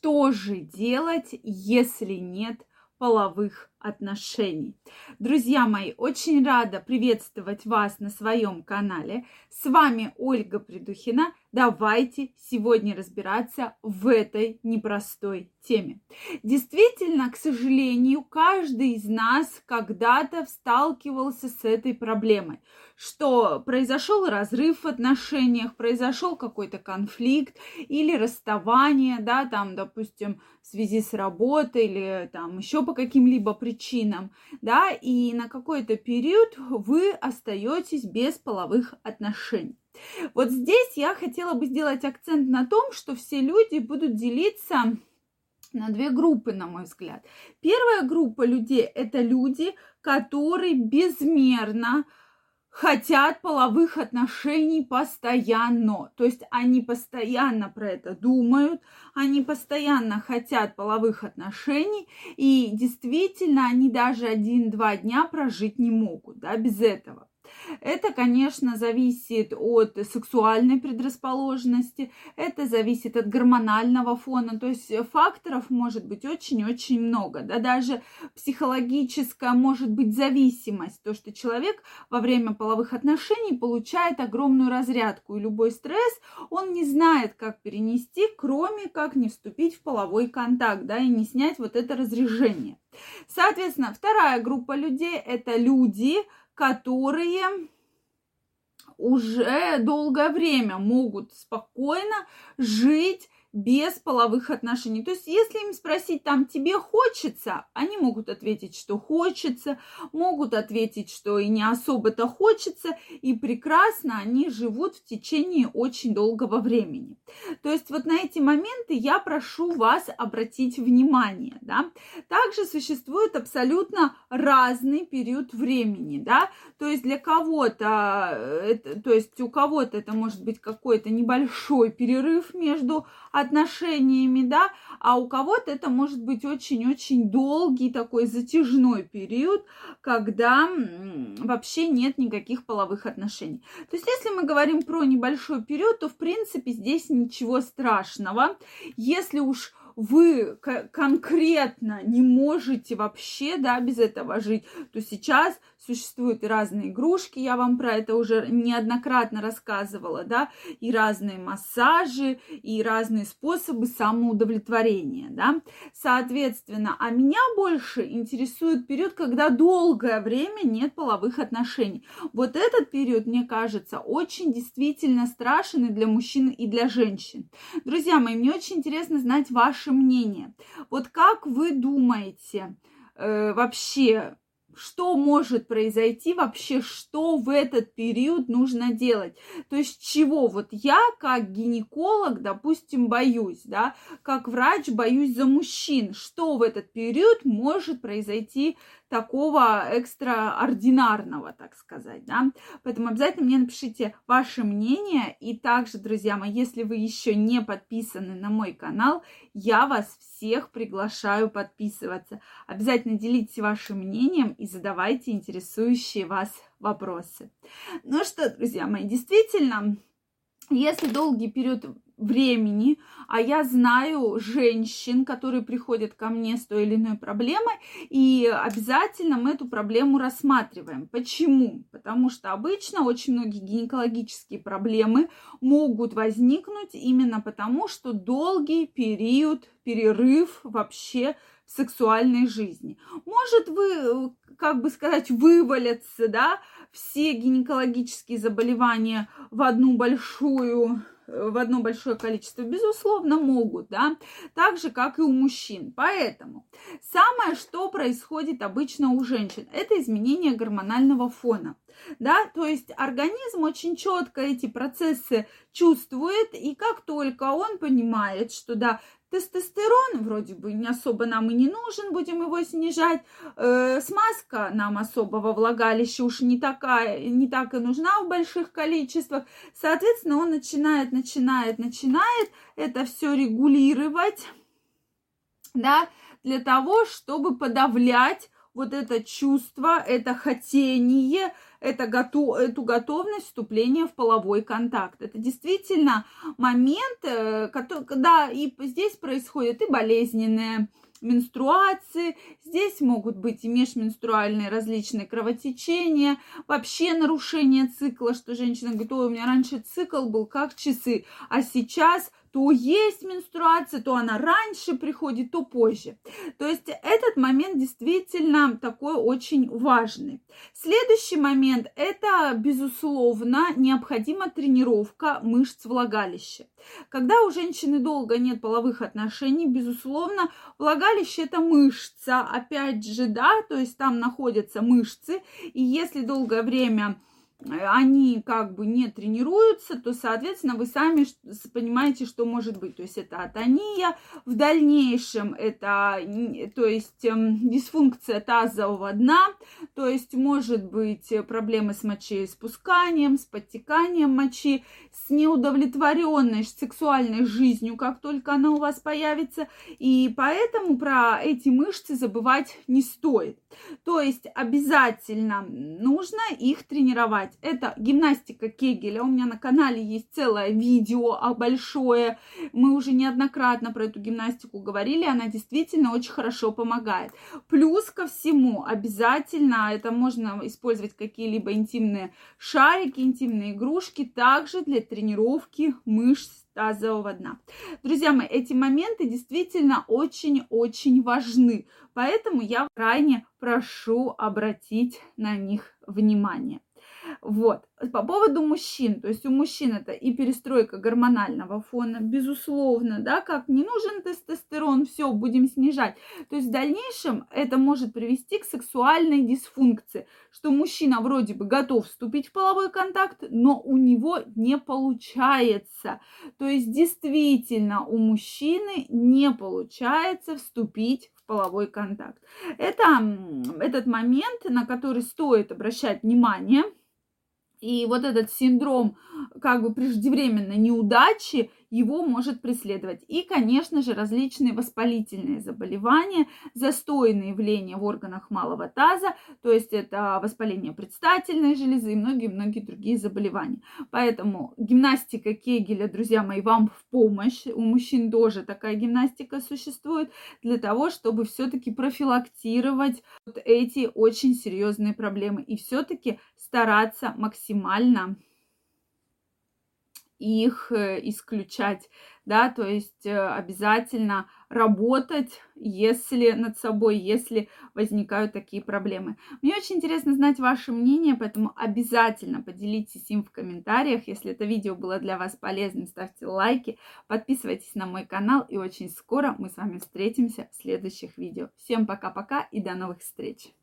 что же делать, если нет половых отношений. Друзья мои, очень рада приветствовать вас на своем канале. С вами Ольга Придухина. Давайте сегодня разбираться в этой непростой теме. Действительно, к сожалению, каждый из нас когда-то сталкивался с этой проблемой, что произошел разрыв в отношениях, произошел какой-то конфликт или расставание, да, там, допустим, в связи с работой или там еще по каким-либо причинам, да, и на какой-то период вы остаетесь без половых отношений. Вот здесь я хотела бы сделать акцент на том, что все люди будут делиться на две группы, на мой взгляд. Первая группа людей – это люди, которые безмерно хотят половых отношений постоянно. То есть они постоянно про это думают, они постоянно хотят половых отношений, и действительно они даже один-два дня прожить не могут, да, без этого. Это, конечно, зависит от сексуальной предрасположенности, это зависит от гормонального фона, то есть факторов может быть очень-очень много, да, даже психологическая может быть зависимость, то, что человек во время половых отношений получает огромную разрядку, и любой стресс он не знает, как перенести, кроме как не вступить в половой контакт, да, и не снять вот это разрежение. Соответственно, вторая группа людей – это люди, которые уже долгое время могут спокойно жить без половых отношений. То есть, если им спросить, там, тебе хочется, они могут ответить, что хочется, могут ответить, что и не особо-то хочется, и прекрасно они живут в течение очень долгого времени. То есть, вот на эти моменты я прошу вас обратить внимание, да. Также существует абсолютно разный период времени, да, то есть для кого-то, э, то есть у кого-то это может быть какой-то небольшой перерыв между отношениями, да, а у кого-то это может быть очень-очень долгий такой затяжной период, когда вообще нет никаких половых отношений. То есть, если мы говорим про небольшой период, то, в принципе, здесь ничего страшного. Если уж вы конкретно не можете вообще, да, без этого жить, то сейчас существуют разные игрушки, я вам про это уже неоднократно рассказывала, да, и разные массажи, и разные способы самоудовлетворения, да. Соответственно, а меня больше интересует период, когда долгое время нет половых отношений. Вот этот период, мне кажется, очень действительно страшен и для мужчин, и для женщин. Друзья мои, мне очень интересно знать ваше мнение. Вот как вы думаете, э, вообще что может произойти вообще, что в этот период нужно делать. То есть чего вот я как гинеколог, допустим, боюсь, да, как врач боюсь за мужчин, что в этот период может произойти такого экстраординарного, так сказать, да. Поэтому обязательно мне напишите ваше мнение. И также, друзья мои, если вы еще не подписаны на мой канал, я вас всех приглашаю подписываться. Обязательно делитесь вашим мнением и задавайте интересующие вас вопросы. Ну что, друзья мои, действительно, если долгий период времени, а я знаю женщин, которые приходят ко мне с той или иной проблемой, и обязательно мы эту проблему рассматриваем. Почему? Потому что обычно очень многие гинекологические проблемы могут возникнуть именно потому, что долгий период, перерыв вообще в сексуальной жизни. Может вы, как бы сказать, вывалятся, да, все гинекологические заболевания в одну большую в одно большое количество, безусловно, могут, да, так же, как и у мужчин. Поэтому самое, что происходит обычно у женщин, это изменение гормонального фона, да, то есть организм очень четко эти процессы чувствует, и как только он понимает, что, да, Тестостерон вроде бы не особо нам и не нужен, будем его снижать. Э, смазка нам особо во влагалище уж не такая, не так и нужна в больших количествах. Соответственно, он начинает, начинает, начинает это все регулировать, да, для того, чтобы подавлять вот это чувство, это хотение, это готов, эту готовность вступления в половой контакт. Это действительно момент, э, когда и здесь происходит и болезненное менструации, здесь могут быть и межменструальные различные кровотечения, вообще нарушение цикла, что женщина говорит, ой, у меня раньше цикл был как часы, а сейчас то есть менструация, то она раньше приходит, то позже. То есть этот момент действительно такой очень важный. Следующий момент – это, безусловно, необходима тренировка мышц влагалища. Когда у женщины долго нет половых отношений, безусловно, влагалище – это мышца, опять же, да, то есть там находятся мышцы, и если долгое время они как бы не тренируются, то, соответственно, вы сами понимаете, что может быть. То есть это атония, в дальнейшем это, то есть эм, дисфункция тазового дна, то есть может быть проблемы с мочеиспусканием, с подтеканием мочи, с неудовлетворенной сексуальной жизнью, как только она у вас появится. И поэтому про эти мышцы забывать не стоит. То есть обязательно нужно их тренировать. Это гимнастика Кегеля. У меня на канале есть целое видео а, большое. Мы уже неоднократно про эту гимнастику говорили. Она действительно очень хорошо помогает. Плюс ко всему обязательно это можно использовать какие-либо интимные шарики, интимные игрушки. Также для тренировки мышц тазового дна. Друзья мои, эти моменты действительно очень-очень важны, поэтому я крайне прошу обратить на них внимание. Вот. По поводу мужчин, то есть у мужчин это и перестройка гормонального фона, безусловно, да, как не нужен тестостерон, все, будем снижать. То есть в дальнейшем это может привести к сексуальной дисфункции, что мужчина вроде бы готов вступить в половой контакт, но у него не получается. То есть действительно у мужчины не получается вступить в половой контакт. Это этот момент, на который стоит обращать внимание – и вот этот синдром как бы преждевременной неудачи, его может преследовать. И, конечно же, различные воспалительные заболевания, застойные явления в органах малого таза, то есть это воспаление предстательной железы и многие-многие другие заболевания. Поэтому гимнастика Кегеля, друзья мои, вам в помощь. У мужчин тоже такая гимнастика существует для того, чтобы все-таки профилактировать вот эти очень серьезные проблемы и все-таки стараться максимально их э, исключать, да, то есть э, обязательно работать, если над собой, если возникают такие проблемы. Мне очень интересно знать ваше мнение, поэтому обязательно поделитесь им в комментариях. Если это видео было для вас полезным, ставьте лайки, подписывайтесь на мой канал, и очень скоро мы с вами встретимся в следующих видео. Всем пока-пока и до новых встреч!